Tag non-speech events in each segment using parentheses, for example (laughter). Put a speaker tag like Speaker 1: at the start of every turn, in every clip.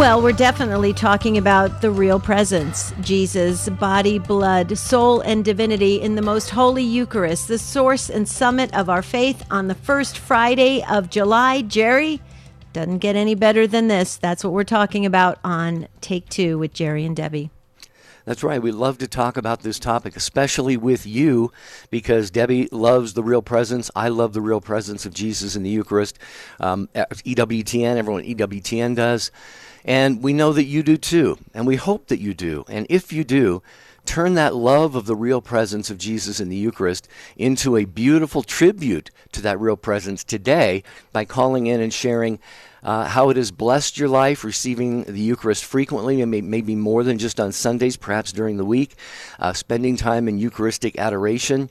Speaker 1: Well, we're definitely talking about the real presence Jesus, body, blood, soul, and divinity in the most holy Eucharist, the source and summit of our faith on the first Friday of July. Jerry, doesn't get any better than this. That's what we're talking about on Take Two with Jerry and Debbie.
Speaker 2: That's right. We love to talk about this topic, especially with you, because Debbie loves the real presence. I love the real presence of Jesus in the Eucharist. Um, EWTN, everyone EWTN does. And we know that you do too. And we hope that you do. And if you do, turn that love of the real presence of Jesus in the Eucharist into a beautiful tribute to that real presence today by calling in and sharing uh, how it has blessed your life, receiving the Eucharist frequently, and may, maybe more than just on Sundays, perhaps during the week, uh, spending time in Eucharistic adoration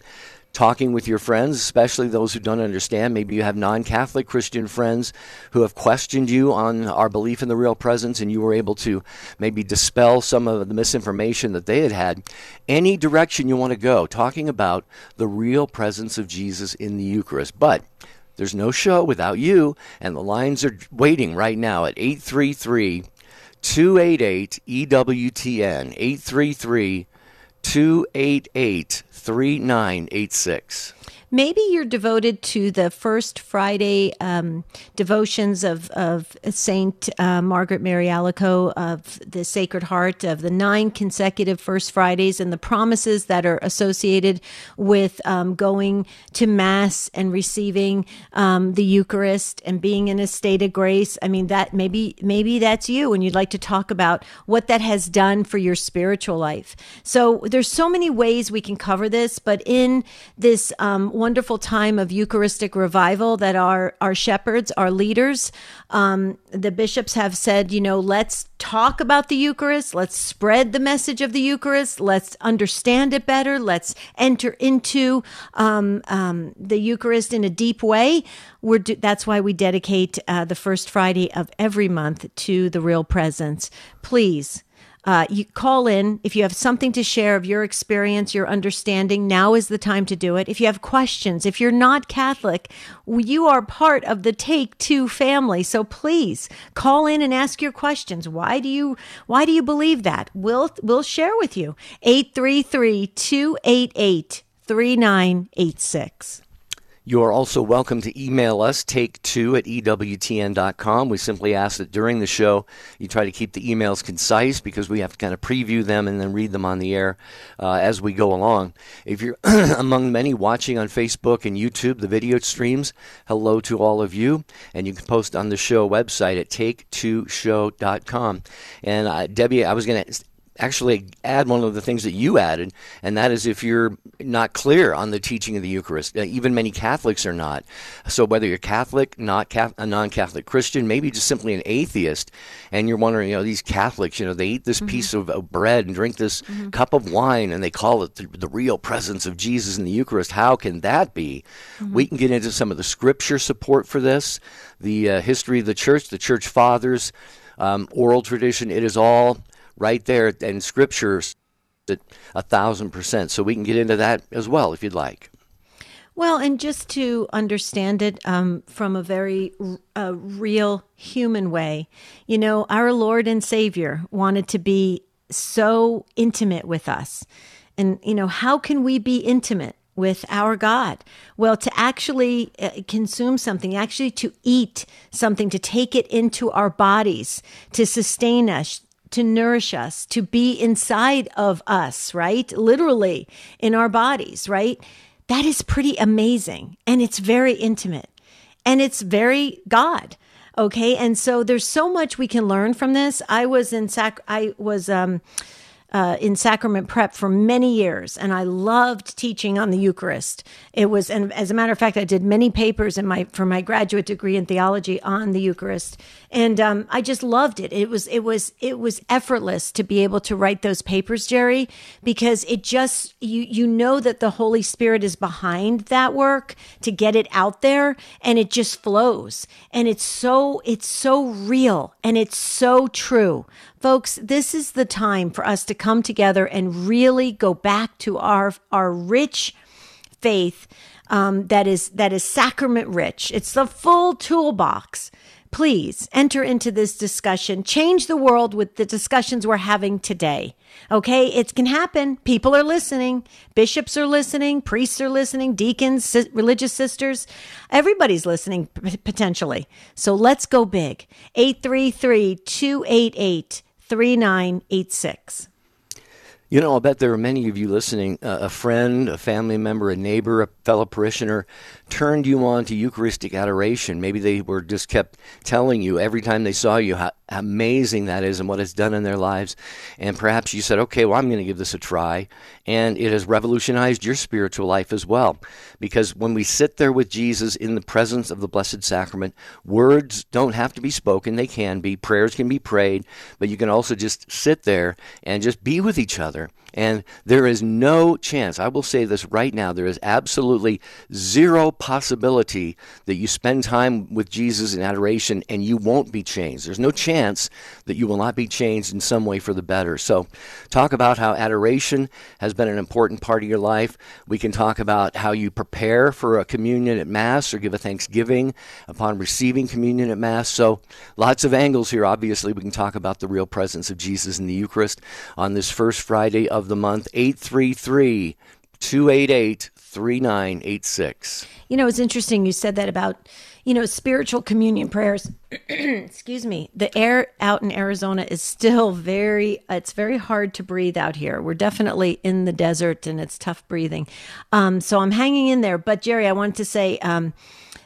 Speaker 2: talking with your friends, especially those who don't understand. Maybe you have non Catholic Christian friends who have questioned you on our belief in the real presence, and you were able to maybe dispel some of the misinformation that they had had. Any direction you want to go, talking about the real presence of Jesus in the Eucharist. But there's no show without you, and the lines are waiting right now at 833 288 EWTN. 833 288 3986.
Speaker 1: Maybe you're devoted to the first Friday um, devotions of, of Saint uh, Margaret Mary Alacoque of the Sacred Heart, of the nine consecutive First Fridays, and the promises that are associated with um, going to Mass and receiving um, the Eucharist and being in a state of grace. I mean, that maybe maybe that's you, and you'd like to talk about what that has done for your spiritual life. So there's so many ways we can cover this, but in this um, wonderful time of Eucharistic revival that our, our shepherds, our leaders, um, the bishops have said, you know, let's talk about the Eucharist, let's spread the message of the Eucharist, let's understand it better, let's enter into um, um, the Eucharist in a deep way. We're do- that's why we dedicate uh, the first Friday of every month to the real presence. Please uh, you call in if you have something to share of your experience, your understanding. Now is the time to do it. If you have questions, if you're not Catholic, you are part of the Take Two family. So please call in and ask your questions. Why do you Why do you believe that? We'll we'll share with you. 833 288 3986.
Speaker 2: You are also welcome to email us, take2 at EWTN.com. We simply ask that during the show you try to keep the emails concise because we have to kind of preview them and then read them on the air uh, as we go along. If you're (clears throat) among many watching on Facebook and YouTube, the video streams, hello to all of you. And you can post on the show website at take2show.com. And uh, Debbie, I was going to actually add one of the things that you added, and that is if you're not clear on the teaching of the Eucharist. Uh, even many Catholics are not. So whether you're Catholic, not a non-Catholic Christian, maybe just simply an atheist, and you're wondering, you know, these Catholics, you know, they eat this mm-hmm. piece of, of, bread and drink this mm-hmm. cup of wine, and they call it the, the, real presence of Jesus in the Eucharist. How can that be? Mm-hmm. We can get into some of the scripture support for this, the uh, history of the church, the church fathers. Um, oral tradition, it is all right there in scriptures at a thousand percent. So we can get into that as well if you'd like.
Speaker 1: Well, and just to understand it um, from a very uh, real human way, you know, our Lord and Savior wanted to be so intimate with us. And, you know, how can we be intimate? with our God? Well, to actually uh, consume something, actually to eat something, to take it into our bodies, to sustain us, to nourish us, to be inside of us, right? Literally in our bodies, right? That is pretty amazing. And it's very intimate and it's very God. Okay. And so there's so much we can learn from this. I was in Sac, I was, um, uh, in sacrament prep for many years, and I loved teaching on the Eucharist. It was, and as a matter of fact, I did many papers in my for my graduate degree in theology on the Eucharist, and um, I just loved it. It was it was it was effortless to be able to write those papers, Jerry, because it just you you know that the Holy Spirit is behind that work to get it out there, and it just flows, and it's so it's so real and it's so true. Folks, this is the time for us to come together and really go back to our, our rich faith um, that is that is sacrament rich. It's the full toolbox, please enter into this discussion. Change the world with the discussions we're having today. Okay, it can happen. People are listening, bishops are listening, priests are listening, deacons, religious sisters, everybody's listening potentially. So let's go big. 833 288 3986.
Speaker 2: You know, I'll bet there are many of you listening, uh, a friend, a family member, a neighbor, a fellow parishioner turned you on to Eucharistic adoration. Maybe they were just kept telling you every time they saw you how amazing that is and what it's done in their lives. And perhaps you said, okay, well, I'm going to give this a try. And it has revolutionized your spiritual life as well. Because when we sit there with Jesus in the presence of the Blessed Sacrament, words don't have to be spoken, they can be. Prayers can be prayed, but you can also just sit there and just be with each other and there is no chance, I will say this right now, there is absolutely zero possibility that you spend time with Jesus in adoration and you won't be changed. There's no chance that you will not be changed in some way for the better. So, talk about how adoration has been an important part of your life. We can talk about how you prepare for a communion at Mass or give a thanksgiving upon receiving communion at Mass. So, lots of angles here. Obviously, we can talk about the real presence of Jesus in the Eucharist on this first Friday of of the month, 833 288 3986.
Speaker 1: You know, it's interesting you said that about, you know, spiritual communion prayers. (clears throat) Excuse me. The air out in Arizona is still very, it's very hard to breathe out here. We're definitely in the desert and it's tough breathing. Um, so I'm hanging in there. But Jerry, I wanted to say, um,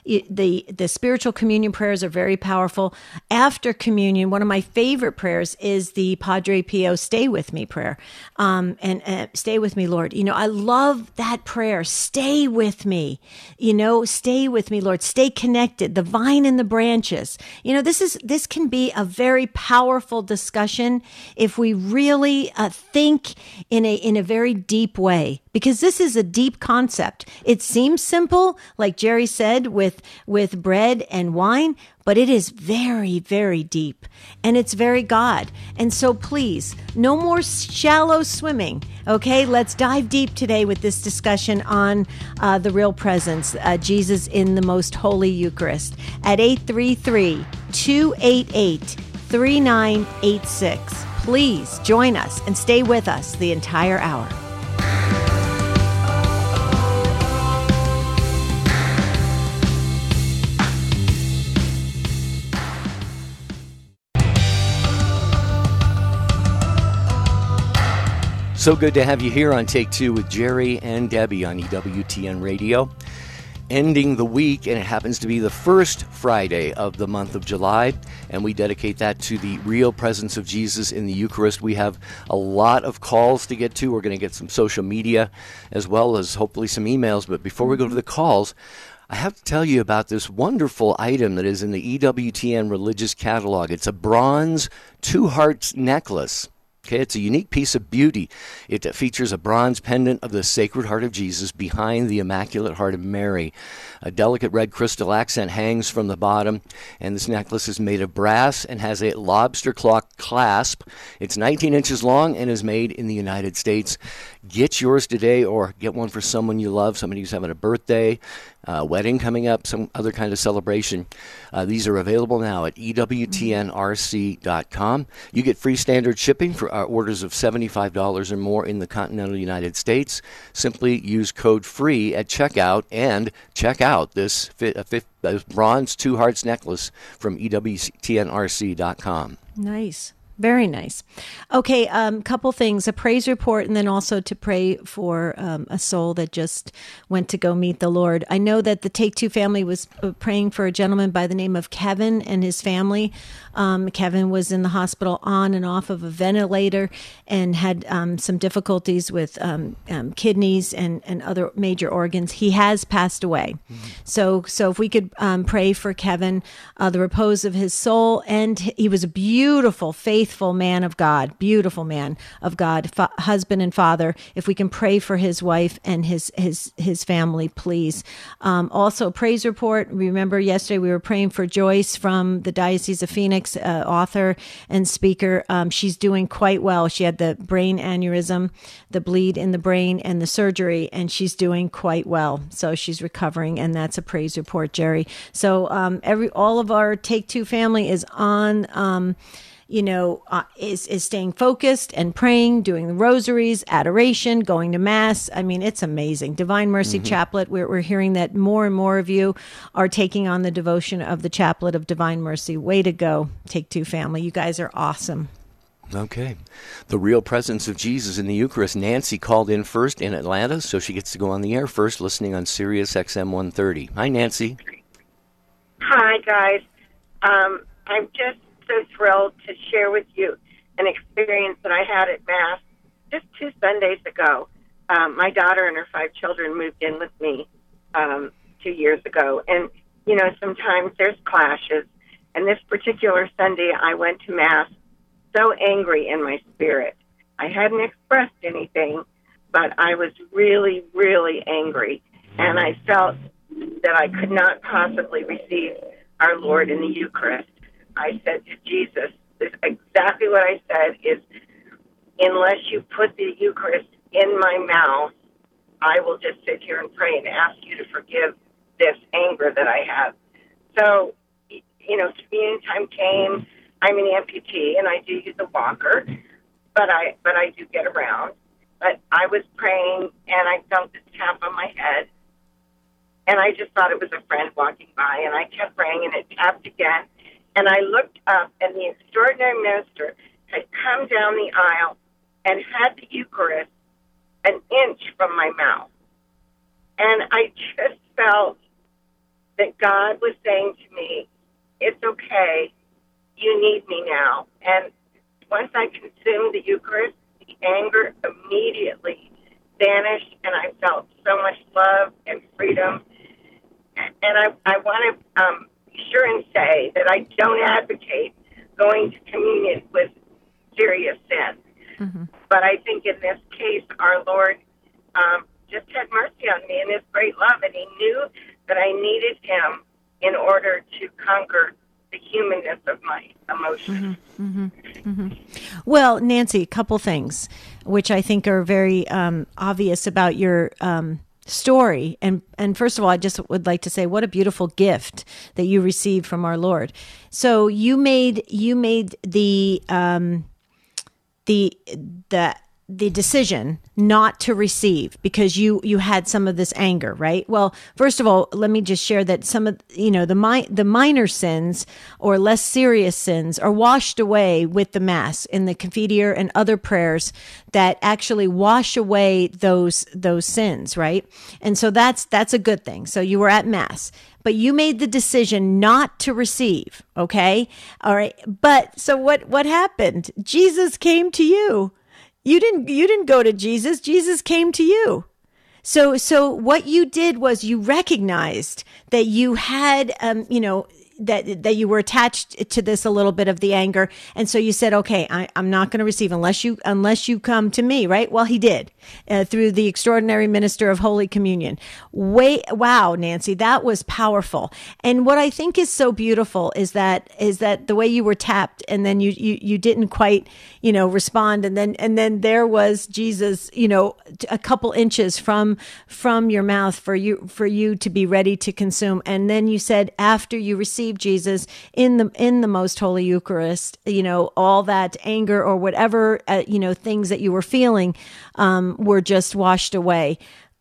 Speaker 1: the the spiritual communion prayers are very powerful. After communion, one of my favorite prayers is the Padre Pio "Stay with Me" prayer, um, and uh, "Stay with me, Lord." You know, I love that prayer. Stay with me. You know, stay with me, Lord. Stay connected. The vine and the branches. You know, this is this can be a very powerful discussion if we really uh, think in a in a very deep way because this is a deep concept. It seems simple, like Jerry said, with, with bread and wine, but it is very, very deep and it's very God. And so please, no more shallow swimming. Okay, let's dive deep today with this discussion on uh, the real presence, uh, Jesus in the most holy Eucharist at 833 288 3986. Please join us and stay with us the entire hour.
Speaker 2: So good to have you here on Take Two with Jerry and Debbie on EWTN Radio. Ending the week, and it happens to be the first Friday of the month of July, and we dedicate that to the real presence of Jesus in the Eucharist. We have a lot of calls to get to. We're going to get some social media as well as hopefully some emails. But before we go to the calls, I have to tell you about this wonderful item that is in the EWTN religious catalog. It's a bronze two hearts necklace. Okay, it's a unique piece of beauty. It features a bronze pendant of the Sacred Heart of Jesus behind the Immaculate Heart of Mary. A delicate red crystal accent hangs from the bottom, and this necklace is made of brass and has a lobster claw clasp. It's 19 inches long and is made in the United States. Get yours today or get one for someone you love, somebody who's having a birthday, uh, wedding coming up, some other kind of celebration. Uh, these are available now at EWTNRC.com. You get free standard shipping for uh, orders of $75 or more in the continental United States. Simply use code FREE at checkout and check out this, fi- uh, this bronze two hearts necklace from EWTNRC.com.
Speaker 1: Nice. Very nice. Okay, um, couple things: a praise report, and then also to pray for um, a soul that just went to go meet the Lord. I know that the Take Two family was uh, praying for a gentleman by the name of Kevin and his family. Um, Kevin was in the hospital on and off of a ventilator and had um, some difficulties with um, um, kidneys and, and other major organs. He has passed away. Mm-hmm. So, so if we could pray for Kevin, uh, the repose of his soul, and he was a beautiful faith faithful man of God, beautiful man of God, fa- husband and father. If we can pray for his wife and his his his family, please. Um, also, praise report. Remember, yesterday we were praying for Joyce from the Diocese of Phoenix uh, author and speaker. Um, she's doing quite well. She had the brain aneurysm, the bleed in the brain, and the surgery, and she's doing quite well. So she's recovering, and that's a praise report, Jerry. So um, every all of our Take Two family is on. Um, you know, uh, is is staying focused and praying, doing the rosaries, adoration, going to mass. I mean, it's amazing. Divine Mercy mm-hmm. Chaplet. We're we're hearing that more and more of you are taking on the devotion of the Chaplet of Divine Mercy. Way to go, Take Two family. You guys are awesome.
Speaker 2: Okay. The real presence of Jesus in the Eucharist. Nancy called in first in Atlanta, so she gets to go on the air first, listening on Sirius XM 130. Hi, Nancy.
Speaker 3: Hi, guys. Um, I'm just so thrilled to share with you an experience that I had at Mass just two Sundays ago. Um, my daughter and her five children moved in with me um, two years ago. And, you know, sometimes there's clashes. And this particular Sunday, I went to Mass so angry in my spirit. I hadn't expressed anything, but I was really, really angry. And I felt that I could not possibly receive our Lord in the Eucharist. I said to Jesus, this exactly what I said is, unless you put the Eucharist in my mouth, I will just sit here and pray and ask you to forgive this anger that I have. So, you know, communion time came. I'm an amputee and I do use a walker, but I but I do get around. But I was praying and I felt this tap on my head, and I just thought it was a friend walking by, and I kept praying and it tapped again, and I looked up, and the extraordinary minister had come down the aisle and had the Eucharist an inch from my mouth. And I just felt that God was saying to me, It's okay. You need me now. And once I consumed the Eucharist, the anger immediately vanished, and I felt so much love and freedom. And I, I want to um, sure and say that I don't advocate going to communion with serious sin. Mm-hmm. But I think in this case, our Lord um, just had mercy on me in His great love, and He knew that I needed Him in order to conquer the humanness of my emotions. Mm-hmm,
Speaker 1: mm-hmm, mm-hmm. Well, Nancy, a couple things which I think are very um, obvious about your um, story. And and first of all i just would like to say what a beautiful gift that you received from our lord. So you made you made the um the the the decision not to receive because you you had some of this anger right? Well first of all let me just share that some of you know the mi- the minor sins or less serious sins are washed away with the mass in the confiteor and other prayers that actually wash away those those sins right? And so that's that's a good thing. So you were at mass but you made the decision not to receive okay? All right but so what what happened? Jesus came to you you didn't you didn't go to Jesus. Jesus came to you. So so what you did was you recognized that you had um you know that that you were attached to this a little bit of the anger. And so you said okay I, am not going to receive unless you unless you come to me right? Well he did uh, through the extraordinary minister of holy communion. Wait wow nancy that was powerful. And what i think is so beautiful is that is that the way you were tapped and then you you, you didn't quite you know respond. And then and then there was jesus you know a couple inches from from your mouth for you for you to be ready to consume. And then you said after you received receive Jesus in the in the most holy Eucharist, you know, all that anger or whatever uh, you know things that you were feeling um, were just washed away.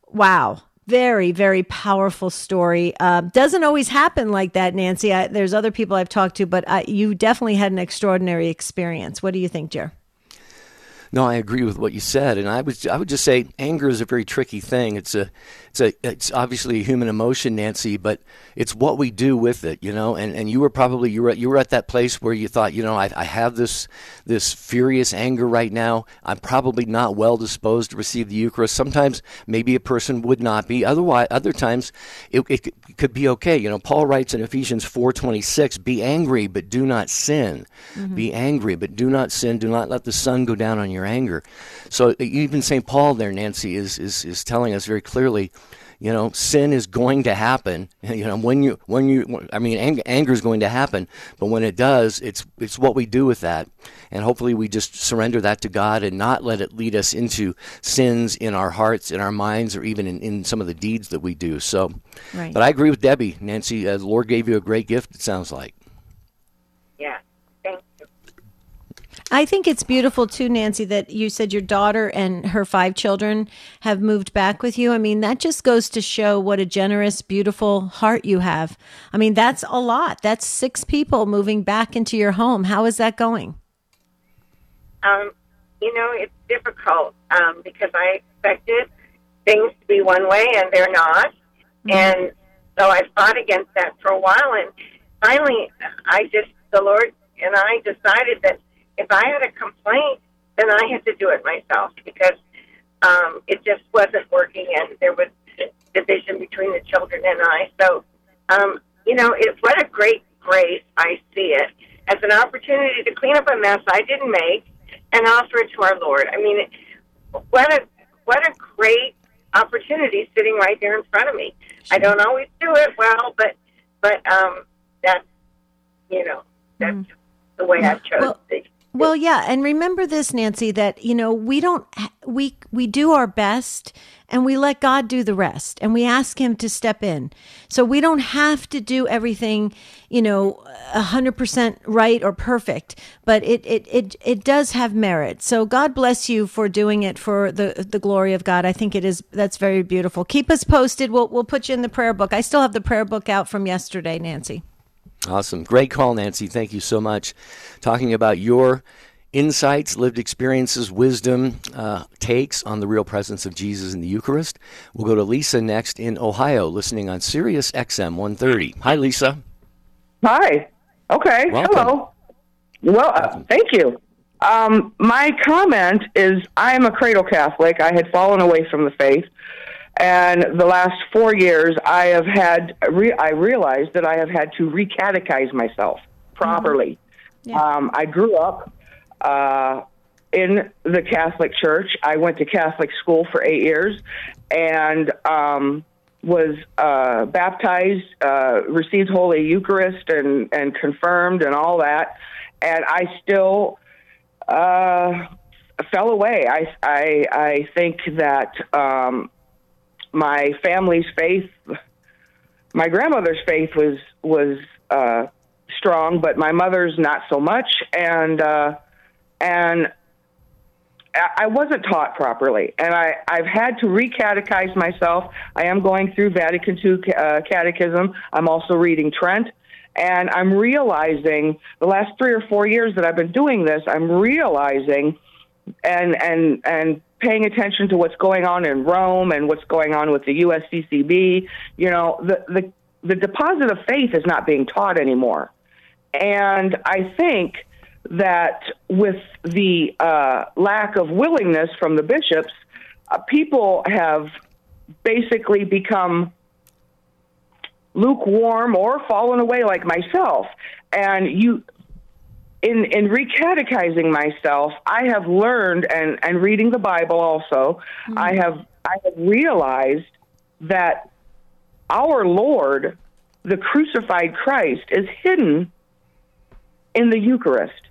Speaker 1: Wow, very very powerful story. Uh, doesn't always happen like that nancy. I, there's other people i've talked to but I, you definitely had an extraordinary experience. What do you think jer
Speaker 2: no, I agree with what you said, and I would I would just say anger is a very tricky thing. It's a it's a it's obviously a human emotion, Nancy, but it's what we do with it, you know. And and you were probably you were you were at that place where you thought, you know, I, I have this this furious anger right now. I'm probably not well disposed to receive the Eucharist. Sometimes maybe a person would not be. Otherwise, other times it, it could be okay. You know, Paul writes in Ephesians four twenty six, "Be angry, but do not sin. Mm-hmm. Be angry, but do not sin. Do not let the sun go down on your their anger. So even St. Paul there, Nancy, is, is, is telling us very clearly you know sin is going to happen (laughs) you know when you when you i mean ang- anger is going to happen but when it does it's it's what we do with that and hopefully we just surrender that to god and not let it lead us into sins in our hearts in our minds or even in, in some of the deeds that we do so right. but i agree with debbie nancy uh, the lord gave you a great gift it sounds like
Speaker 3: yeah thank you
Speaker 1: I think it's beautiful too, Nancy, that you said your daughter and her five children have moved back with you. I mean, that just goes to show what a generous, beautiful heart you have. I mean, that's a lot. That's six people moving back into your home. How is that going?
Speaker 3: Um, you know, it's difficult um, because I expected things to be one way and they're not. Mm-hmm. And so I fought against that for a while. And finally, I just, the Lord and I decided that if I had a complaint, then I had to do it myself because um, it just wasn't working, and there was division between the children and I. So, um, you know, it, what a great grace I see it as an opportunity to clean up a mess I didn't make and offer it to our Lord. I mean, what a what a great opportunity sitting right there in front of me. I don't always do it well, but but um, that's you know that's mm. the way I've chosen. Well,
Speaker 1: well, yeah, and remember this, Nancy, that you know we don't we we do our best and we let God do the rest, and we ask Him to step in. So we don't have to do everything, you know, a hundred percent right or perfect, but it it it it does have merit. So God bless you for doing it for the the glory of God. I think it is that's very beautiful. Keep us posted. We'll we'll put you in the prayer book. I still have the prayer book out from yesterday, Nancy.
Speaker 2: Awesome. Great call, Nancy. Thank you so much. Talking about your insights, lived experiences, wisdom, uh, takes on the real presence of Jesus in the Eucharist. We'll go to Lisa next in Ohio, listening on Sirius XM 130. Hi, Lisa.
Speaker 4: Hi. Okay. Welcome. Hello. Well, uh, thank you. Um, my comment is I am a cradle Catholic. I had fallen away from the faith. And the last four years, I have had, re- I realized that I have had to recatechize myself properly. Mm-hmm. Yeah. Um, I grew up uh, in the Catholic Church. I went to Catholic school for eight years and um, was uh, baptized, uh, received Holy Eucharist, and, and confirmed, and all that. And I still uh, fell away. I, I, I think that um, my family's faith, my grandmother's faith was was uh, strong, but my mother's not so much, and uh, and I wasn't taught properly, and I, I've had to recatechize myself. I am going through Vatican II uh, catechism. I'm also reading Trent, and I'm realizing the last three or four years that I've been doing this, I'm realizing and and and paying attention to what's going on in Rome and what's going on with the USCCB. You know, the the the deposit of faith is not being taught anymore, and I think that with the uh, lack of willingness from the bishops, uh, people have basically become lukewarm or fallen away like myself and you in in recatechizing myself, I have learned and and reading the Bible also, mm-hmm. I have I have realized that our Lord, the crucified Christ, is hidden in the Eucharist.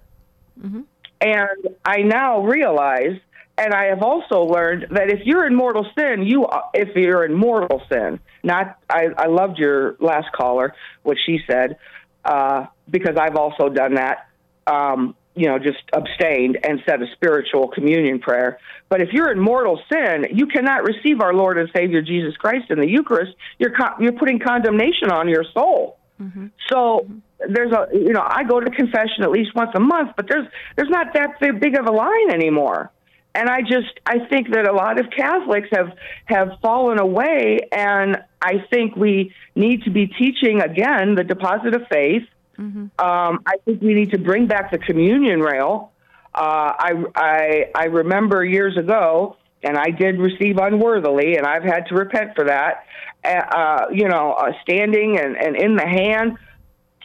Speaker 4: Mm-hmm. And I now realize, and I have also learned that if you're in mortal sin, you if you're in mortal sin, not I, I loved your last caller, what she said, uh, because I've also done that um, you know, just abstained and said a spiritual communion prayer. But if you're in mortal sin, you cannot receive our Lord and Savior Jesus Christ in the Eucharist. You're con- you're putting condemnation on your soul. Mm-hmm. So there's a you know I go to confession at least once a month, but there's there's not that big of a line anymore. And I just I think that a lot of Catholics have have fallen away, and I think we need to be teaching again the deposit of faith Mm-hmm. Um, I think we need to bring back the communion rail. Uh, I, I, I remember years ago, and I did receive unworthily, and I've had to repent for that. Uh, uh you know, uh, standing and, and in the hand.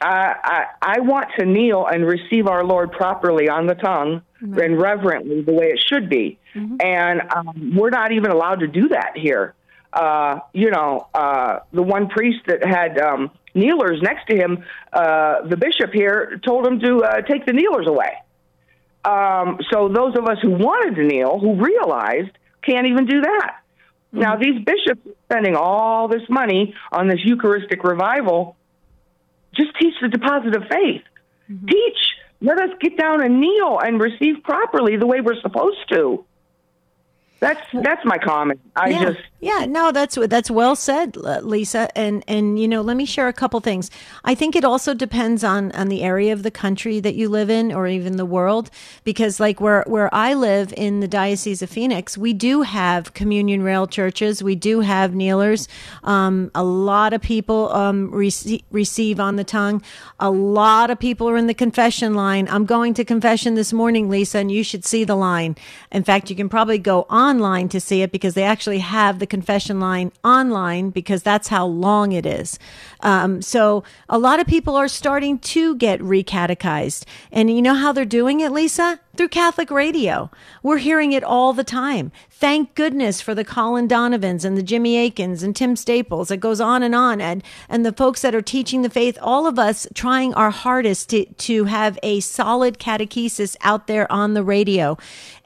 Speaker 4: I, I, I want to kneel and receive our Lord properly on the tongue right. and reverently the way it should be. Mm-hmm. And um, we're not even allowed to do that here. Uh, you know, uh, the one priest that had um, kneelers next to him, uh, the bishop here told him to uh, take the kneelers away. Um, so those of us who wanted to kneel, who realized, can't even do that. Mm-hmm. Now these bishops spending all this money on this Eucharistic revival. Just teach the deposit of faith. Mm-hmm. Teach. Let us get down and kneel and receive properly the way we're supposed to. That's that's my comment. I
Speaker 1: yeah.
Speaker 4: just
Speaker 1: yeah, no, that's that's well said, Lisa. And and you know, let me share a couple things. I think it also depends on on the area of the country that you live in, or even the world, because like where where I live in the Diocese of Phoenix, we do have communion rail churches. We do have kneelers. Um, a lot of people um, receive, receive on the tongue. A lot of people are in the confession line. I'm going to confession this morning, Lisa, and you should see the line. In fact, you can probably go online to see it because they actually have the confession line online because that's how long it is. Um, so a lot of people are starting to get recatechized. And you know how they're doing it, Lisa? Through Catholic radio. We're hearing it all the time. Thank goodness for the Colin Donovans and the Jimmy Akins and Tim Staples. It goes on and on. And, and the folks that are teaching the faith, all of us trying our hardest to, to have a solid catechesis out there on the radio.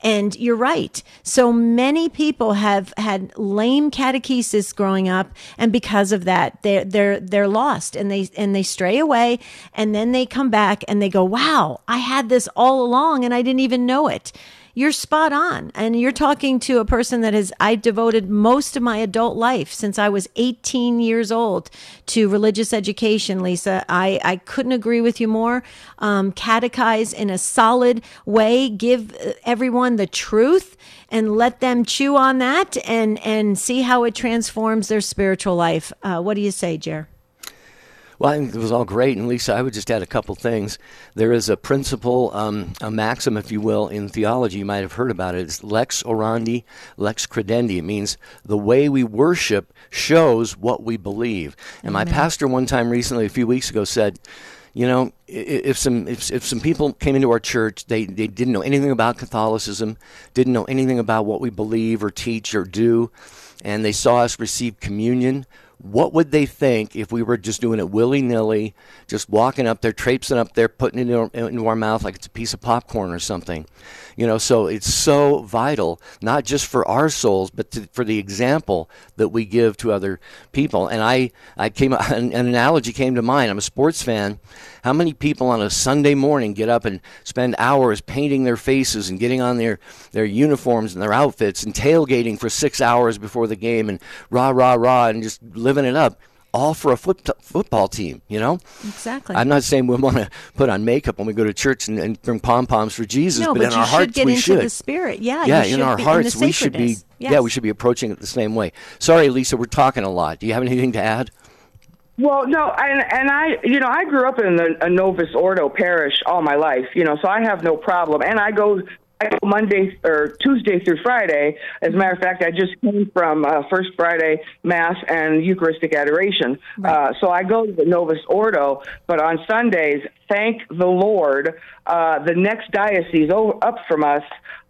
Speaker 1: And you're right. So many people have had lame catechesis growing up. And because of that, they're, they're, they're lost and they, and they stray away and then they come back and they go, wow, I had this all along and I didn't even know it you're spot on. And you're talking to a person that has, I devoted most of my adult life since I was 18 years old to religious education, Lisa. I, I couldn't agree with you more. Um, catechize in a solid way, give everyone the truth and let them chew on that and, and see how it transforms their spiritual life. Uh, what do you say, Jer?
Speaker 2: Well, I think it was all great. And Lisa, I would just add a couple things. There is a principle, um, a maxim, if you will, in theology. You might have heard about it. It's lex orandi, lex credendi. It means the way we worship shows what we believe. And Amen. my pastor, one time recently, a few weeks ago, said, you know, if some if, if some people came into our church, they, they didn't know anything about Catholicism, didn't know anything about what we believe or teach or do, and they saw us receive communion what would they think if we were just doing it willy nilly, just walking up there, traipsing up there, putting it into our mouth like it's a piece of popcorn or something? You know, so it's so vital, not just for our souls, but to, for the example that we give to other people. And I, I came, (laughs) an, an analogy came to mind. I'm a sports fan. How many people on a Sunday morning get up and spend hours painting their faces and getting on their, their uniforms and their outfits and tailgating for six hours before the game and rah, rah, rah, and just living it up? All for a foot, football team, you know?
Speaker 1: Exactly.
Speaker 2: I'm not saying we want to put on makeup when we go to church and, and bring pom poms for Jesus,
Speaker 1: no,
Speaker 2: but,
Speaker 1: but
Speaker 2: in our hearts
Speaker 1: get
Speaker 2: we
Speaker 1: into
Speaker 2: should.
Speaker 1: the spirit. Yeah,
Speaker 2: yeah, in our hearts we should be.
Speaker 1: Yes.
Speaker 2: Yeah, we should be approaching it the same way. Sorry, Lisa, we're talking a lot. Do you have anything to add?
Speaker 4: Well, no, and and I, you know, I grew up in the, a Novus Ordo parish all my life, you know, so I have no problem, and I go Monday or Tuesday through Friday. As a matter of fact, I just came from uh, First Friday Mass and Eucharistic Adoration. Right. Uh, so I go to the Novus Ordo, but on Sundays, thank the Lord, uh, the next diocese up from us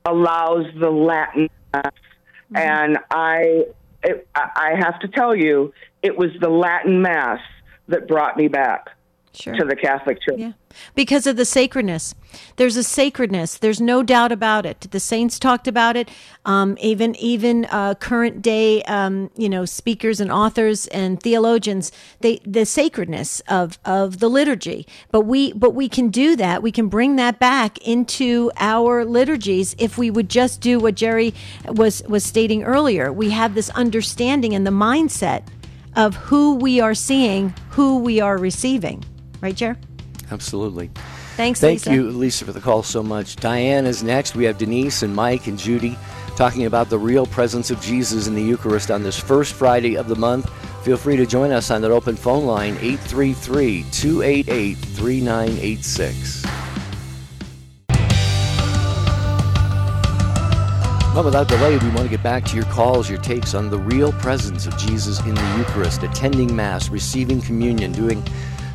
Speaker 4: allows the Latin Mass. Mm-hmm. And I, it, I have to tell you, it was the Latin Mass that brought me back sure. to the Catholic Church.
Speaker 1: Yeah. Because of the sacredness. There's a sacredness. There's no doubt about it. The saints talked about it. Um, even even uh, current day, um, you know, speakers and authors and theologians, they the sacredness of of the liturgy. But we but we can do that. We can bring that back into our liturgies if we would just do what Jerry was was stating earlier. We have this understanding and the mindset of who we are seeing, who we are receiving. Right, Jer?
Speaker 2: Absolutely.
Speaker 1: Thanks,
Speaker 2: Thank
Speaker 1: Lisa.
Speaker 2: you, Lisa, for the call so much. Diane is next. We have Denise and Mike and Judy talking about the real presence of Jesus in the Eucharist on this first Friday of the month. Feel free to join us on that open phone line, 833 288 3986. Well, without delay, we want to get back to your calls, your takes on the real presence of Jesus in the Eucharist, attending Mass, receiving communion, doing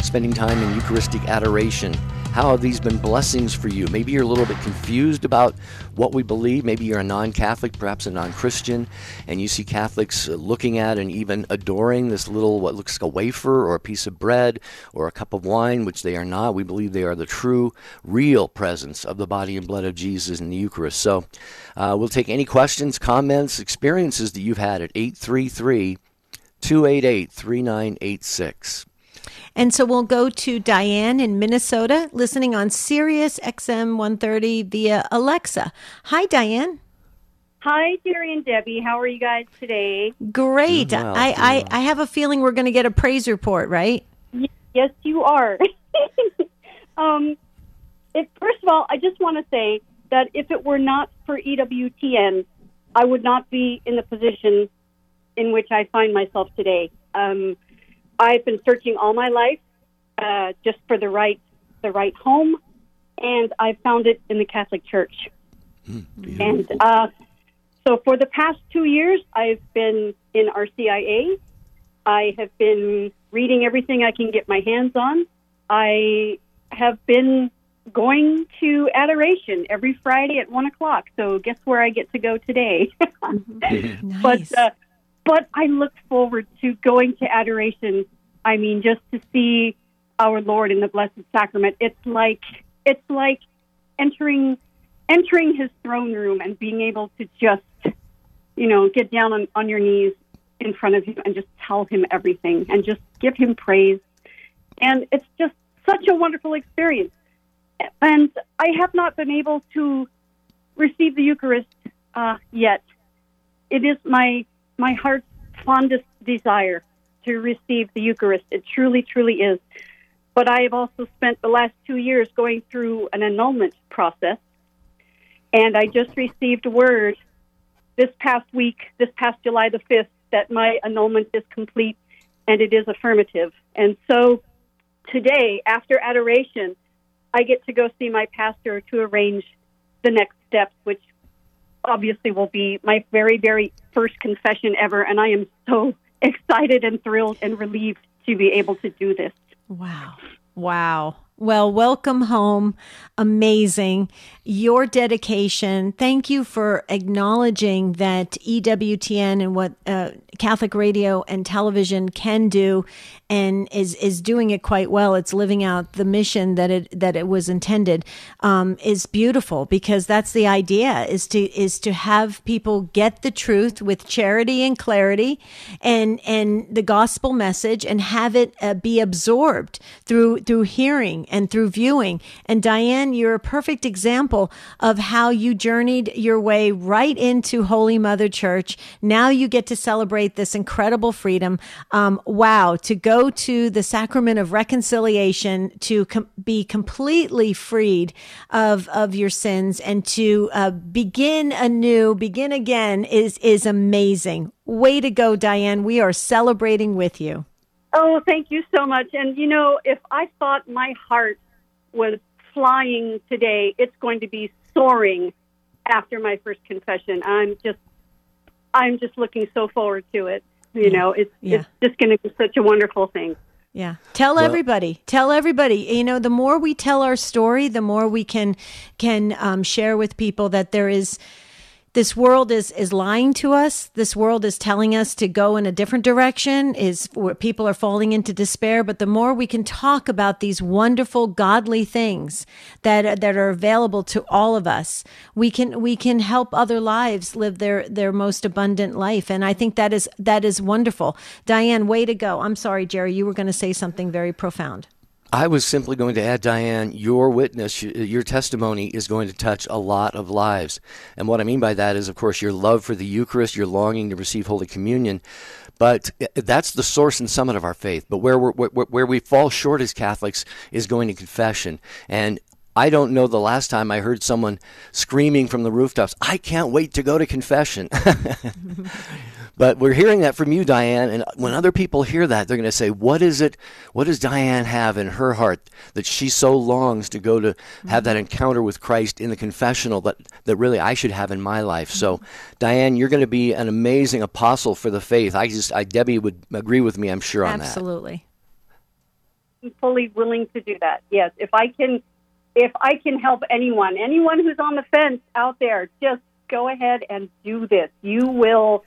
Speaker 2: spending time in Eucharistic adoration. How have these been blessings for you? Maybe you're a little bit confused about what we believe. Maybe you're a non Catholic, perhaps a non Christian, and you see Catholics looking at and even adoring this little, what looks like a wafer or a piece of bread or a cup of wine, which they are not. We believe they are the true, real presence of the body and blood of Jesus in the Eucharist. So uh, we'll take any questions, comments, experiences that you've had at 833 288 3986.
Speaker 1: And so we'll go to Diane in Minnesota, listening on Sirius XM 130 via Alexa. Hi, Diane.
Speaker 5: Hi, Jerry and Debbie. How are you guys today?
Speaker 1: Great. Well, I, I, I have a feeling we're going to get a praise report, right?
Speaker 5: Yes, you are. (laughs) um, if, first of all, I just want to say that if it were not for EWTN, I would not be in the position in which I find myself today. Um, I've been searching all my life uh, just for the right the right home, and I've found it in the Catholic Church. Mm, and uh, so, for the past two years, I've been in RCIA. I have been reading everything I can get my hands on. I have been going to adoration every Friday at one o'clock. So, guess where I get to go today?
Speaker 1: nice. (laughs)
Speaker 5: But uh, but I look forward to going to adoration. I mean, just to see our Lord in the Blessed Sacrament. It's like it's like entering entering His throne room and being able to just, you know, get down on, on your knees in front of Him and just tell Him everything and just give Him praise. And it's just such a wonderful experience. And I have not been able to receive the Eucharist uh, yet. It is my my heart's fondest desire to receive the Eucharist. It truly, truly is. But I have also spent the last two years going through an annulment process. And I just received word this past week, this past July the 5th, that my annulment is complete and it is affirmative. And so today, after adoration, I get to go see my pastor to arrange the next steps, which obviously will be my very, very first confession ever, and I am so (laughs) excited and thrilled and relieved to be able to do this.
Speaker 1: Wow. Wow. Well, welcome home. Amazing. Your dedication. Thank you for acknowledging that EWTN and what uh, Catholic radio and television can do and is is doing it quite well. It's living out the mission that it that it was intended. Um, is beautiful because that's the idea is to is to have people get the truth with charity and clarity, and and the gospel message, and have it uh, be absorbed through through hearing and through viewing. And Diane, you're a perfect example of how you journeyed your way right into Holy Mother Church. Now you get to celebrate this incredible freedom. Um, wow, to go to the sacrament of reconciliation, to com- be completely freed of of your sins, and to uh, begin anew, begin again is is amazing. Way to go, Diane. We are celebrating with you.
Speaker 5: Oh, thank you so much. And you know, if I thought my heart was flying today, it's going to be soaring after my first confession. I'm just I'm just looking so forward to it. You know, it's yeah. it's just going to be such a wonderful thing.
Speaker 1: Yeah. Tell well, everybody. Tell everybody. You know, the more we tell our story, the more we can can um, share with people that there is this world is is lying to us. This world is telling us to go in a different direction. Is where people are falling into despair. But the more we can talk about these wonderful godly things that that are available to all of us, we can we can help other lives live their their most abundant life. And I think that is that is wonderful. Diane, way to go. I'm sorry, Jerry. You were going to say something very profound.
Speaker 2: I was simply going to add, Diane, your witness, uh, your testimony is going to touch a lot of lives. And what I mean by that is, of course, your love for the Eucharist, your longing to receive Holy Communion. But uh, that's the source and summit of our faith. But where, where, where we fall short as Catholics is going to confession. And I don't know the last time I heard someone screaming from the rooftops, I can't wait to go to confession. (laughs) but we're hearing that from you, Diane. And when other people hear that, they're going to say, What is it? What does Diane have in her heart that she so longs to go to have that encounter with Christ in the confessional that, that really I should have in my life? So, Diane, you're going to be an amazing apostle for the faith. I just, I, Debbie would agree with me, I'm sure, on
Speaker 1: Absolutely. that.
Speaker 5: Absolutely. I'm fully willing to do that. Yes. If I can if I can help anyone, anyone who's on the fence out there, just go ahead and do this. You will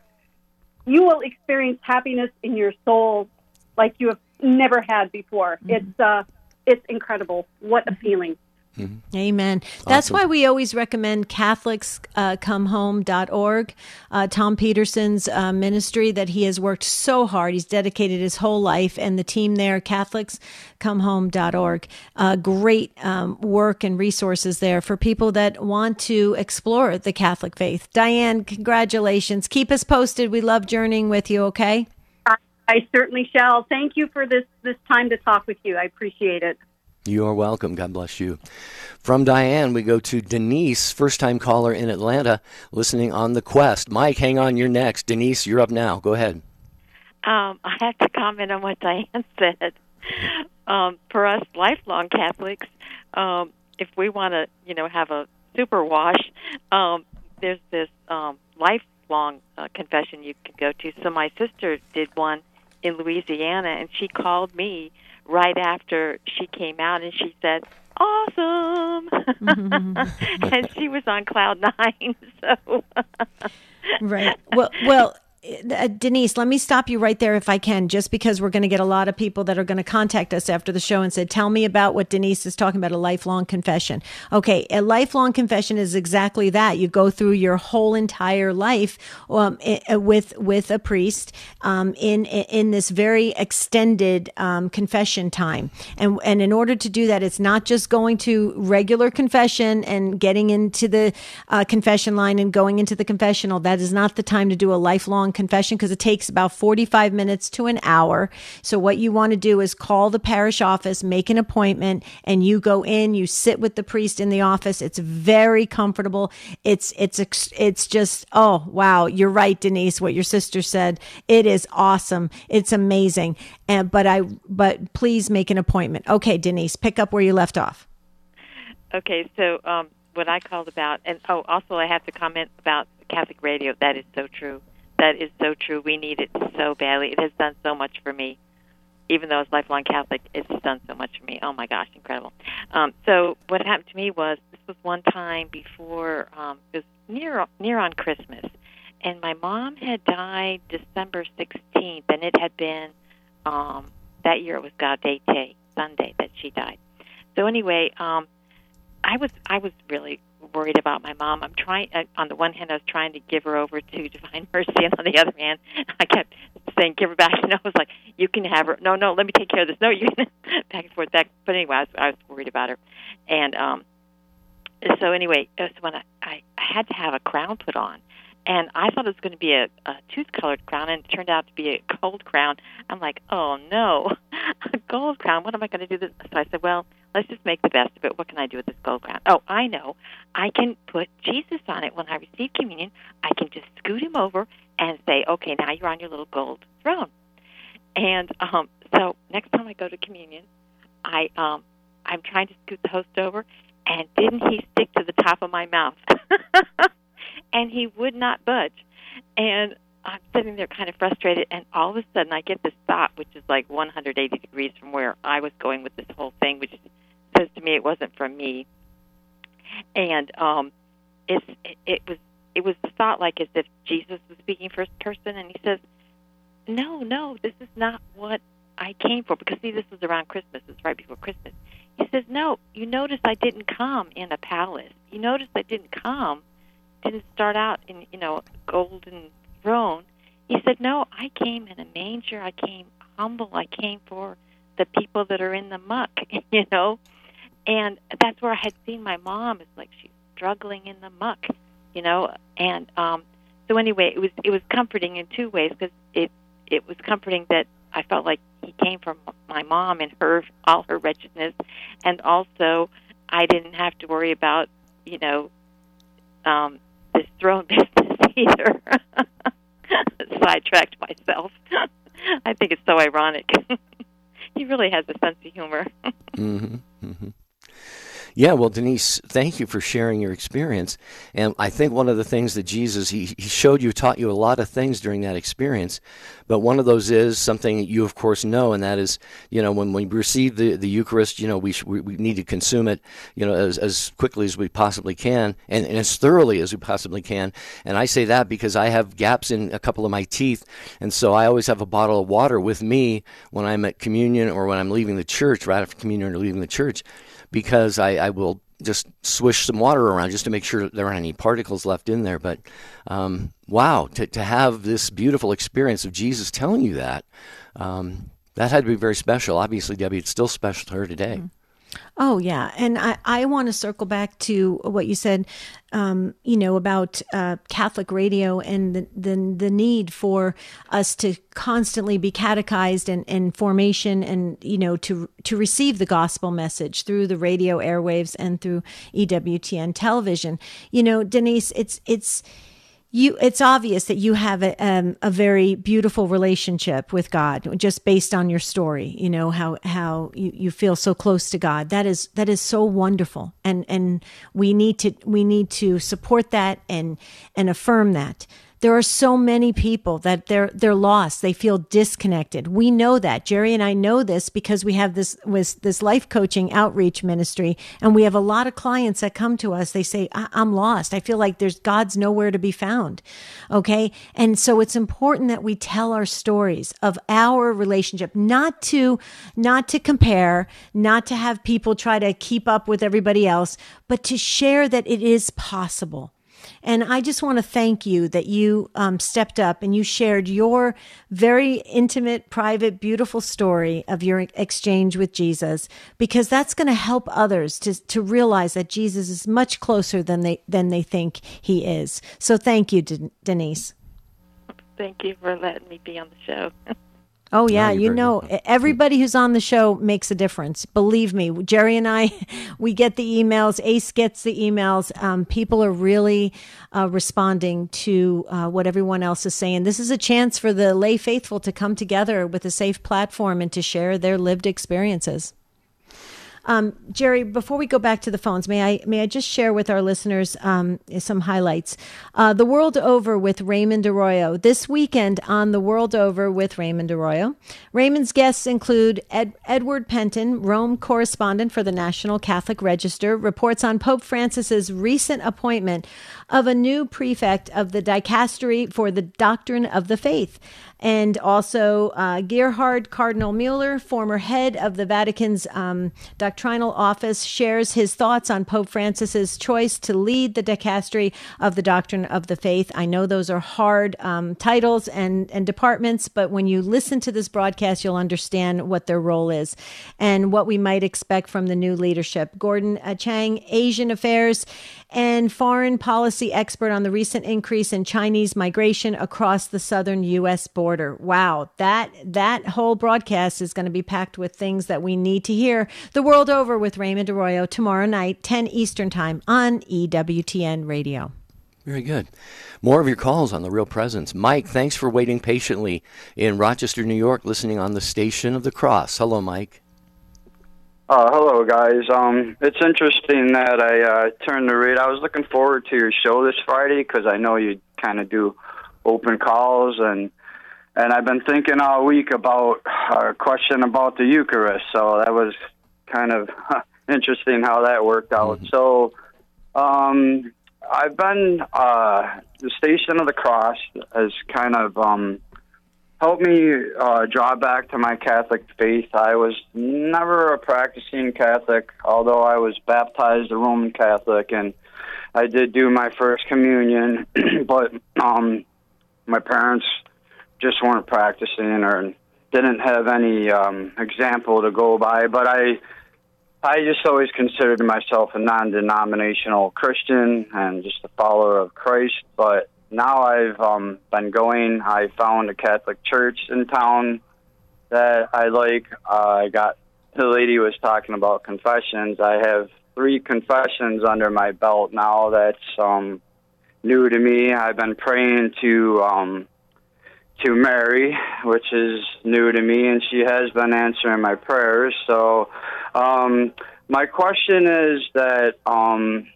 Speaker 5: you will experience happiness in your soul like you have never had before. Mm-hmm. It's uh it's incredible. What a feeling.
Speaker 1: Mm-hmm. Amen. That's awesome. why we always recommend CatholicsComeHome.org. Uh, uh, Tom Peterson's uh, ministry that he has worked so hard. He's dedicated his whole life, and the team there, CatholicsComeHome.org. Uh, great um, work and resources there for people that want to explore the Catholic faith. Diane, congratulations. Keep us posted. We love journeying with you, okay?
Speaker 5: I, I certainly shall. Thank you for this, this time to talk with you. I appreciate it.
Speaker 2: You are welcome. God bless you. From Diane, we go to Denise, first time caller in Atlanta, listening on the quest. Mike, hang on, you're next. Denise, you're up now. Go ahead.
Speaker 6: Um, (laughs) I have to comment on what Diane (laughs) said. Um, for us lifelong Catholics, um, if we want to, you know, have a super wash, um, there's this um, lifelong uh, confession you can go to. So my sister did one in Louisiana, and she called me right after she came out and she said, awesome. (laughs) (laughs) And she was on cloud nine. (laughs) So,
Speaker 1: right. Well, well, uh, Denise, let me stop you right there if I can, just because we're going to get a lot of people that are going to contact us after the show and say, Tell me about what Denise is talking about a lifelong confession. Okay, a lifelong confession is exactly that. You go through your whole entire life um, with with a priest um, in in this very extended um, confession time. And, and in order to do that, it's not just going to regular confession and getting into the uh, confession line and going into the confessional. That is not the time to do a lifelong confession because it takes about 45 minutes to an hour. So what you want to do is call the parish office, make an appointment, and you go in, you sit with the priest in the office. It's very comfortable. It's, it's, it's just, oh, wow. You're right, Denise, what your sister said. It is awesome. It's amazing. And, but I, but please make an appointment. Okay, Denise, pick up where you left off.
Speaker 6: Okay. So, um, what I called about, and oh, also I have to comment about Catholic radio. That is so true. That is so true. We need it so badly. It has done so much for me. Even though it's lifelong Catholic, it's done so much for me. Oh my gosh, incredible. Um, so what happened to me was this was one time before um, it was near near on Christmas, and my mom had died December sixteenth, and it had been um, that year it was Gaudete Sunday that she died. So anyway, um, I was I was really worried about my mom. I'm trying. Uh, on the one hand, I was trying to give her over to (laughs) Divine Mercy, and on the other hand, I kept saying, "Give her back." (laughs) And I was like, "You can have her." No, no, let me take care of this. (laughs) No, you can back and forth. Back. But anyway, I was, I was worried about her, and um, so anyway, so when I, I I had to have a crown put on, and I thought it was going to be a, a tooth-colored crown, and it turned out to be a gold crown. I'm like, "Oh no, (laughs) a gold crown! What am I going to do?" This? So I said, "Well." Let's just make the best of it. What can I do with this gold crown? Oh, I know. I can put Jesus on it when I receive communion. I can just scoot him over and say, okay, now you're on your little gold throne. And um, so next time I go to communion, I um, I'm trying to scoot the host over, and didn't he stick to the top of my mouth? (laughs) and he would not budge. And I'm sitting there kind of frustrated, and all of a sudden I get this thought, which is like 180 degrees from where I was going with this whole thing, which says to me it wasn't from me. And um, it's it, it was it was the thought like as if Jesus was speaking first person, and he says, "No, no, this is not what I came for." Because see, this was around Christmas. It's right before Christmas. He says, "No, you notice I didn't come in a palace. You notice I didn't come." Didn't start out in you know golden throne. He said, No, I came in a manger. I came humble. I came for the people that are in the muck, (laughs) you know? And that's where I had seen my mom. It's like she's struggling in the muck, you know? And um, so anyway, it was it was comforting in two ways because it it was comforting that I felt like he came from my mom and her all her wretchedness, and also I didn't have to worry about you know um, this throne business (laughs) either. (laughs) Sidetracked myself. (laughs) I think it's so ironic. he really has a sense of humor.
Speaker 2: mm-hmm, mm-hmm. Yeah, well, Denise, thank you for sharing your experience. And I think one of the things that Jesus he, he showed you, taught you a lot of things during that experience. But one of those is something that you, of course, know, and that is, you know, when we receive the, the Eucharist, you know, we, we, we need to consume it, you know, as, as quickly as we possibly can and, and as thoroughly as we possibly can. And I say that because I have gaps in a couple of my teeth, and so I always have a bottle of water with me when I'm at communion or when I'm leaving the church, right after communion or leaving the church because I, I will just swish some water around just to make sure there aren't any particles left in there. But um, wow, to, to have this beautiful experience of Jesus telling you that, um, that had to be very special. Obviously, Debbie, it's still special to her today. Mm-hmm.
Speaker 1: Oh yeah, and I, I want to circle back to what you said, um, you know, about uh, Catholic radio and the, the, the need for us to constantly be catechized and, and formation, and you know, to to receive the gospel message through the radio airwaves and through EWTN television. You know, Denise, it's it's you it's obvious that you have a, um, a very beautiful relationship with god just based on your story you know how how you, you feel so close to god. That is that is so wonderful. And and we need to we need to support that and and affirm that there are so many people that they're they're lost. They feel disconnected. We know that. Jerry and I know this because we have this with this life coaching outreach ministry and we have a lot of clients that come to us. They say, I- am lost. I feel like there's God's nowhere to be found." Okay? And so it's important that we tell our stories of our relationship, not to not to compare, not to have people try to keep up with everybody else, but to share that it is possible and I just want to thank you that you um, stepped up and you shared your very intimate, private, beautiful story of your exchange with Jesus, because that's going to help others to, to realize that Jesus is much closer than they, than they think he is. So thank you, De- Denise.
Speaker 6: Thank you for letting me be on the show. (laughs)
Speaker 1: Oh yeah, you know everybody who's on the show makes a difference. Believe me, Jerry and I, (laughs) we get the emails. Ace gets the emails. Um, people are really uh, responding to uh, what everyone else is saying. This is a chance for the lay faithful to come together with a safe platform and to share their lived experiences. Um, Jerry, before we go back to the phones, may I may I just share with our listeners um, some highlights? Uh, the World Over with Raymond Arroyo this weekend on the World Over with Raymond Arroyo. Raymond's guests include Ed, Edward Pentin, Rome correspondent for the National Catholic Register, reports on Pope Francis's recent appointment of a new prefect of the dicastery for the doctrine of the faith and also uh, Gerhard Cardinal Mueller, former head of the Vatican's um, doctrinal office, shares his thoughts on Pope Francis's choice to lead the dicastery of the doctrine of the faith. I know those are hard um, titles and, and departments, but when you listen to this broadcast, you'll understand what their role is and what we might expect from the new leadership. Gordon uh, Chang, Asian Affairs and foreign policy expert on the recent increase in Chinese migration across the southern U.S. border. Wow, that that whole broadcast is going to be packed with things that we need to hear the world over with Raymond Arroyo tomorrow night, 10 Eastern Time on EWTN Radio.
Speaker 2: Very good. More of your calls on the Real Presence. Mike, thanks for waiting patiently in Rochester, New York, listening on the Station of the Cross. Hello, Mike.
Speaker 7: Uh, hello, guys. Um, it's interesting that I uh, turned to read. I was looking forward to your show this Friday because I know you kind of do open calls, and and I've been thinking all week about a question about the Eucharist. So that was kind of (laughs) interesting how that worked out. Mm-hmm. So um, I've been uh, the Station of the Cross has kind of um, helped me uh, draw back to my Catholic faith. I was never a practicing Catholic, although I was baptized a Roman Catholic, and I did do my first communion, (clears throat) but um, my parents just weren't practicing or didn't have any um, example to go by. But I, I just always considered myself a non-denominational Christian and just a follower of Christ. But now I've um, been going. I found a Catholic church in town that I like. Uh, I got the lady was talking about confessions. I have three confessions under my belt now. That's um, new to me. I've been praying to um, to Mary, which is new to me, and she has been answering my prayers. So um, my question is that um,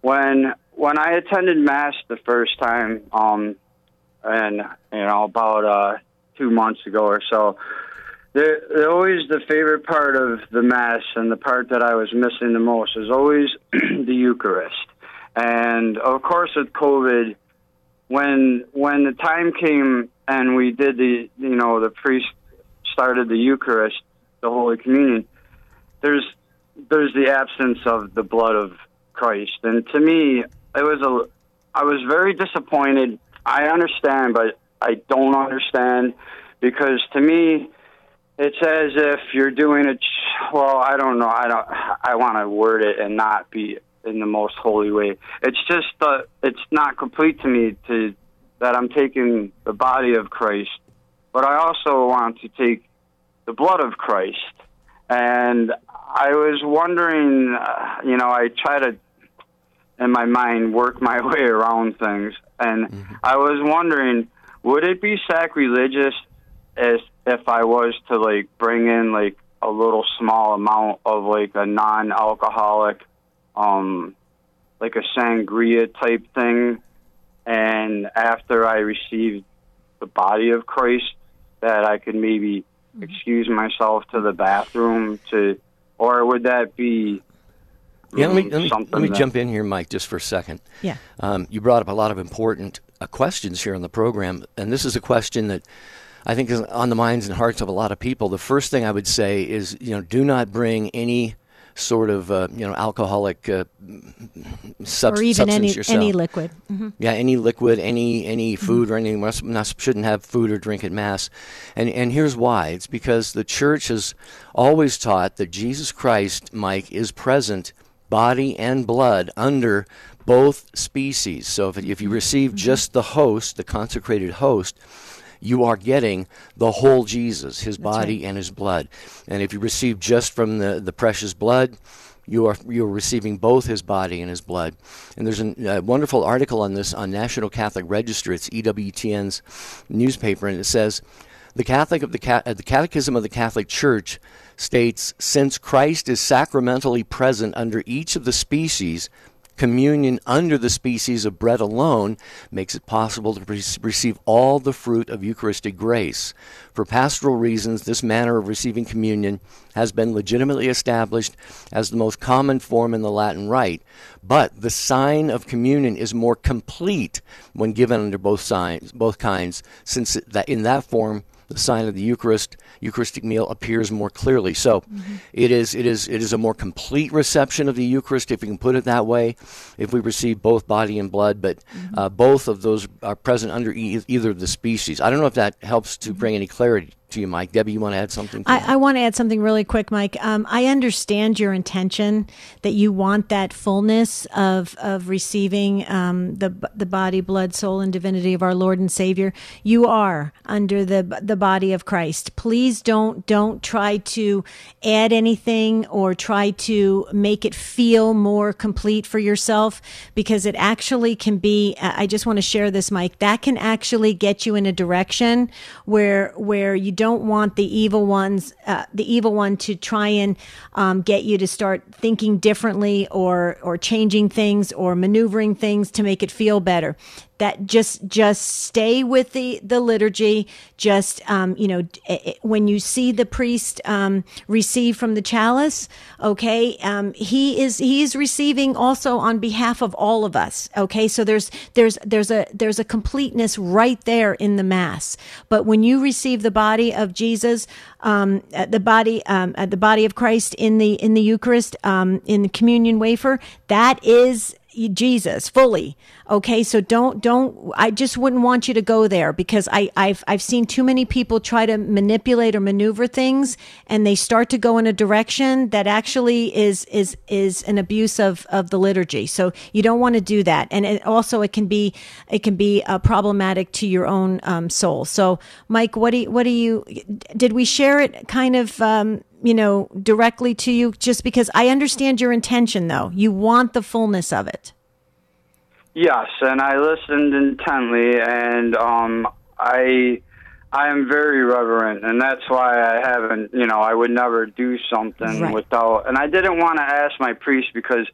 Speaker 7: when when I attended mass the first time, um, and you know about uh, two months ago or so, they're, always the favorite part of the mass, and the part that I was missing the most is always (clears throat) the Eucharist. And of course, with COVID, when when the time came and we did the you know the priest started the Eucharist, the Holy Communion, there's there's the absence of the blood of Christ, and to me, it was a I was very disappointed. I understand, but I don't understand because to me, it's as if you're doing it. Well, I don't know. I don't. I want to word it and not be in the most holy way. It's just uh, it's not complete to me to that I'm taking the body of Christ, but I also want to take the blood of Christ. And I was wondering, uh, you know, I try to in my mind work my (laughs) way around things, and mm-hmm. I was wondering, would it be sacrilegious as if I was to like bring in like a little small amount of like a non-alcoholic um, like a sangria type thing. And after I received the body of Christ, that I could maybe mm-hmm. excuse myself to the bathroom to, or would that be?
Speaker 2: Yeah, let me let me, let me jump in here, Mike, just for a second.
Speaker 1: Yeah,
Speaker 2: um, you brought up a lot of important uh, questions here on the program, and this is a question that I think is on the minds and hearts of a lot of people. The first thing I would say is, you know, do not bring any sort of uh, you know alcoholic uh, sub-
Speaker 1: or even
Speaker 2: any
Speaker 1: yourself. any liquid. Mm-hmm.
Speaker 2: Yeah, any liquid, any any mm-hmm. food mm-hmm. or anything. Must, must, shouldn't have food or drink at mass, and and here's why. It's because the church has always taught that Jesus Christ, Mike, is present, body and blood under both species. So if if you receive mm-hmm. just the host, the consecrated host you are getting the whole Jesus, his That's body right. and his blood. And if you receive just from the, the precious blood, you are you're receiving both his body and his blood. And there's a wonderful article on this on National Catholic Register. It's EWTN's newspaper, and it says the Catholic of the, the Catechism of the Catholic Church states since Christ is sacramentally present under each of the species Communion under the species of bread alone makes it possible to receive all the fruit of Eucharistic grace. For pastoral reasons, this manner of receiving communion has been legitimately established as the most common form in the Latin rite. But the sign of communion is more complete when given under both signs, both kinds, since that in that form the sign of the Eucharist, Eucharistic meal appears more clearly. So mm-hmm. it is it is it is a more complete reception of the Eucharist, if you can put it that way. If we receive both body and blood, but mm-hmm. uh, both of those are present under e- either of the species. I don't know if that helps to mm-hmm. bring any clarity to you, Mike. Debbie, you want to add something?
Speaker 1: I, I, want to add something really quick, Mike. Um, I understand your intention that you want that fullness of of receiving um, the the body, blood, soul, and divinity of our Lord and Savior. You are under the the body of Christ. Please don't don't try to add anything or try to make it feel more complete for yourself because it actually can be. I just want to share this, Mike. That can actually get you in a direction where where you don't don't want the evil ones, uh, the evil one, to try and um, get you to start thinking differently or or changing things or maneuvering things to make it feel better that just just stay with the the liturgy. Just um, you know when you see the priest um, receive from the chalice okay um, he is he is receiving also on behalf of all of us okay? So there's there's there's a there's a completeness right there in the mass. But when you receive the body of jesus um, the body um, the body of christ in the in the eucharist um, in the communion wafer that is Jesus fully. Okay, so don't don't I just wouldn't want you to go there because I I've I've seen too many people try to manipulate or maneuver things and they start to go in a direction that actually is is is an abuse of of the liturgy. So you don't want to do that. And it also it can be it can be uh, problematic to your own um, soul. So Mike, what do you, what do you did we share it kind of um, you know, directly to you just because I understand your intention though. You want the fullness of it.
Speaker 7: Yes, and I listened intently and um I I am very reverent, and that's why I haven't. You know, I would never do something
Speaker 1: Right.
Speaker 7: without. And I didn't want to ask my priest because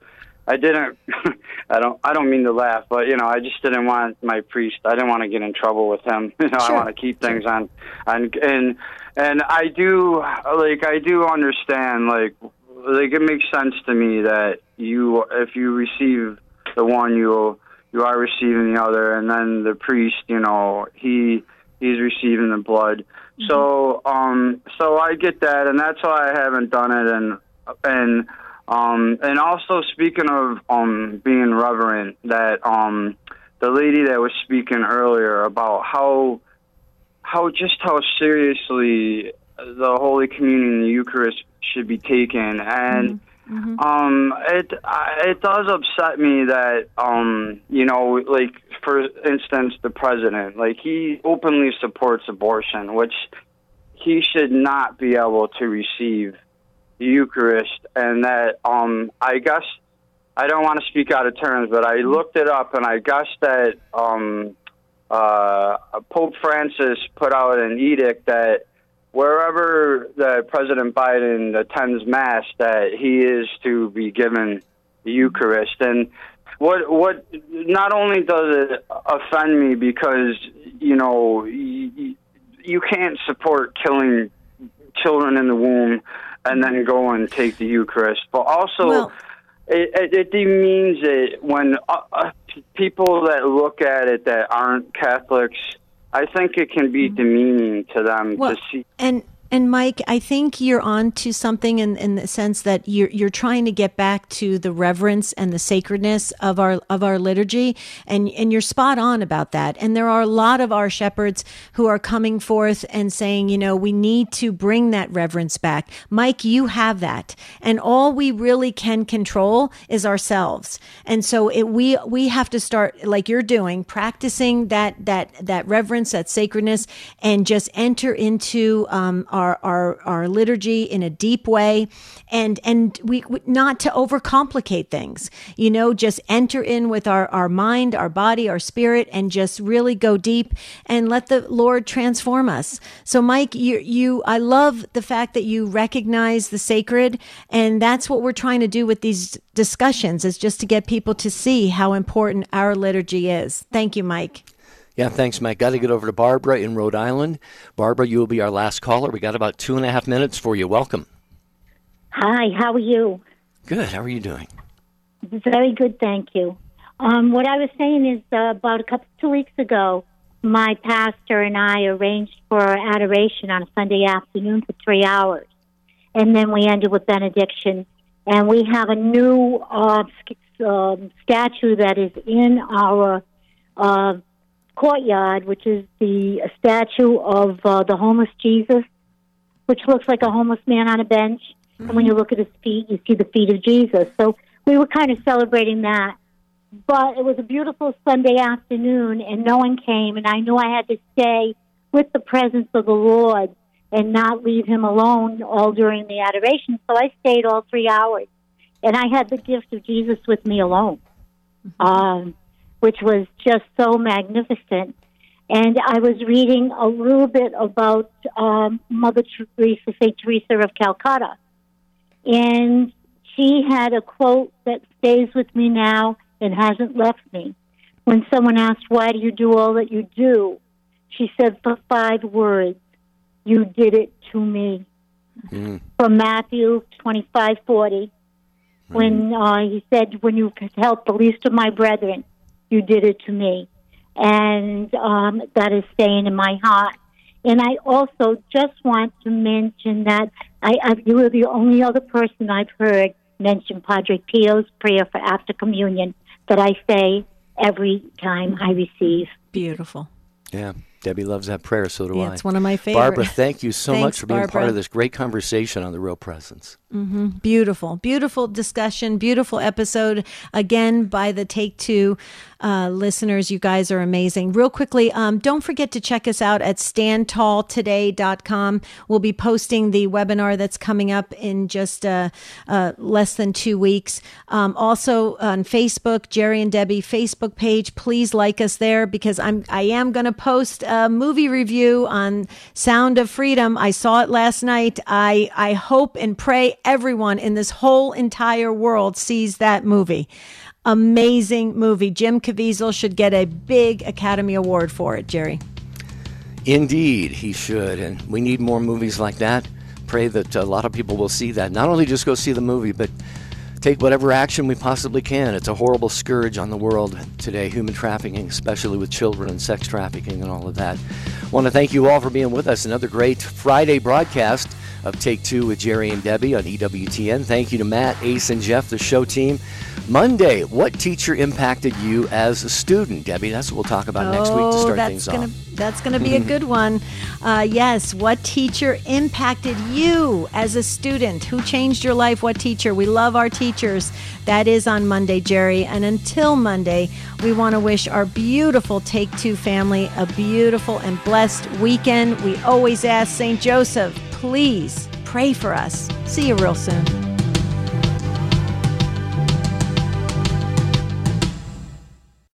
Speaker 7: I didn't. (laughs) I don't. I don't mean to laugh, but you know, I just didn't want my priest. I didn't want to get in trouble with him. (laughs) You know,
Speaker 1: Sure.
Speaker 7: I want to keep things on, on, and and I do like I do understand like like it makes sense to me that you if you receive the one you you are receiving the other, and then the priest, you know, he he's receiving the blood. So um so I get that, and that's why I haven't done it, and and um and also speaking of um being reverent, that um the lady that was speaking earlier about how how just how seriously the Holy Communion and the Eucharist should be taken, and um, it I- it does upset me that um, you know, like for instance, the president, like he openly supports abortion, which he should not be able to receive the Eucharist, and that um, I guess I don't want to speak out of terms, but I looked it up, and I guess that um, uh, Pope Francis put out an edict that wherever that President Biden attends Mass, that he is to be given the Eucharist. And what what not only does it offend me because you know you, you can't support killing children in the womb and then go and take the Eucharist, but also.
Speaker 1: Well-
Speaker 7: it, it, it demeans it when uh, uh, people that look at it that aren't Catholics. I think it can be demeaning to them
Speaker 1: Well,
Speaker 7: to see.
Speaker 1: and and Mike, I think you're on to something in, in the sense that you're you're trying to get back to the reverence and the sacredness of our of our liturgy, and and you're spot on about that. And there are a lot of our shepherds who are coming forth and saying, you know, we need to bring that reverence back. Mike, you have that, and all we really can control is ourselves. And so it, we we have to start like you're doing, practicing that that that reverence, that sacredness, and just enter into um, our our liturgy in a deep way, and and we we- not to overcomplicate things. You know, just enter in with our our mind, our body, our spirit, and just really go deep and let the Lord transform us. So, Mike, you you I love the fact that you recognize the sacred, and that's what we're trying to do with these discussions is just to get people to see how important our liturgy is. Thank you, Mike.
Speaker 2: Yeah, thanks, Mike. Got to get over to Barbara in Rhode Island. Barbara, you will be our last caller. We got about two and a half minutes for you. Welcome.
Speaker 8: Hi, how are you?
Speaker 2: Good. How are you doing?
Speaker 8: Very good, thank you. Um, what I was saying is uh, about a couple two weeks ago, my pastor and I arranged for adoration on a Sunday afternoon for three hours, and then we ended with benediction. And we have a new uh, um, statue that is in our uh, courtyard, which is the statue of uh, the homeless Jesus, which looks like a homeless man on a bench. And when you look at his feet, you see the feet of Jesus. So we were kind of celebrating that. But it was a beautiful Sunday afternoon, and no one came, and I knew I had to stay with the presence of the Lord and not leave him alone all during the adoration. So I stayed all three hours, and I had the gift of Jesus with me alone, um, which was just so magnificent. And I was reading a little bit about um, Mother Teresa, St. Teresa of Calcutta. And she had a quote that stays with me now and hasn't left me. When someone asked, Why do you do all that you do? She said, For five words, you did it to me.
Speaker 2: Mm.
Speaker 8: From Matthew twenty five forty, when uh, he said, When you could help the least of my brethren, you did it to me. And um, that is staying in my heart. And I also just want to mention that I, I, you are the only other person I've heard mention Padre Pio's prayer for after communion that I say every time I receive.
Speaker 1: Beautiful.
Speaker 2: Yeah. Debbie loves that prayer, so do
Speaker 1: Yeah,
Speaker 2: I.
Speaker 1: it's one of my favorites.
Speaker 2: Barbara, thank you so much for being part of this great conversation on the real presence.
Speaker 1: Mm-hmm. Beautiful, beautiful discussion, beautiful episode. Again, by the Take Two uh, listeners, you guys are amazing. Real quickly, um, don't forget to check us out at standtalltoday.com. We'll be posting the webinar that's coming up in just uh, uh, less than two weeks. Um, also on Facebook, Jerry and Debbie Facebook page. Please like us there because I'm I am going to post a movie review on Sound of Freedom. I saw it last night. I I hope and pray everyone in this whole entire world sees that movie. Amazing movie. Jim Caviezel should get a big Academy Award for it, Jerry.
Speaker 2: Indeed, he should. And we need more movies like that. Pray that a lot of people will see that. Not only just go see the movie, but take whatever action we possibly can. It's a horrible scourge on the world today, human trafficking, especially with children and sex trafficking and all of that. I want to thank you all for being with us. Another great Friday broadcast of Take Two with Jerry and Debbie on EWTN. Thank you to Matt, Ace, and Jeff, the show team. Monday, what teacher impacted you as a student, Debbie? That's what we'll talk about
Speaker 1: oh,
Speaker 2: next week to start
Speaker 1: that's
Speaker 2: things
Speaker 1: gonna,
Speaker 2: off.
Speaker 1: That's going to be a (laughs) good one. Uh, yes, what teacher impacted you as a student? Who changed your life? What teacher? We love our teachers. That is on Monday, Jerry. And until Monday, we want to wish our beautiful Take Two family a beautiful and blessed weekend. We always ask St. Joseph, please pray for us. See you real soon.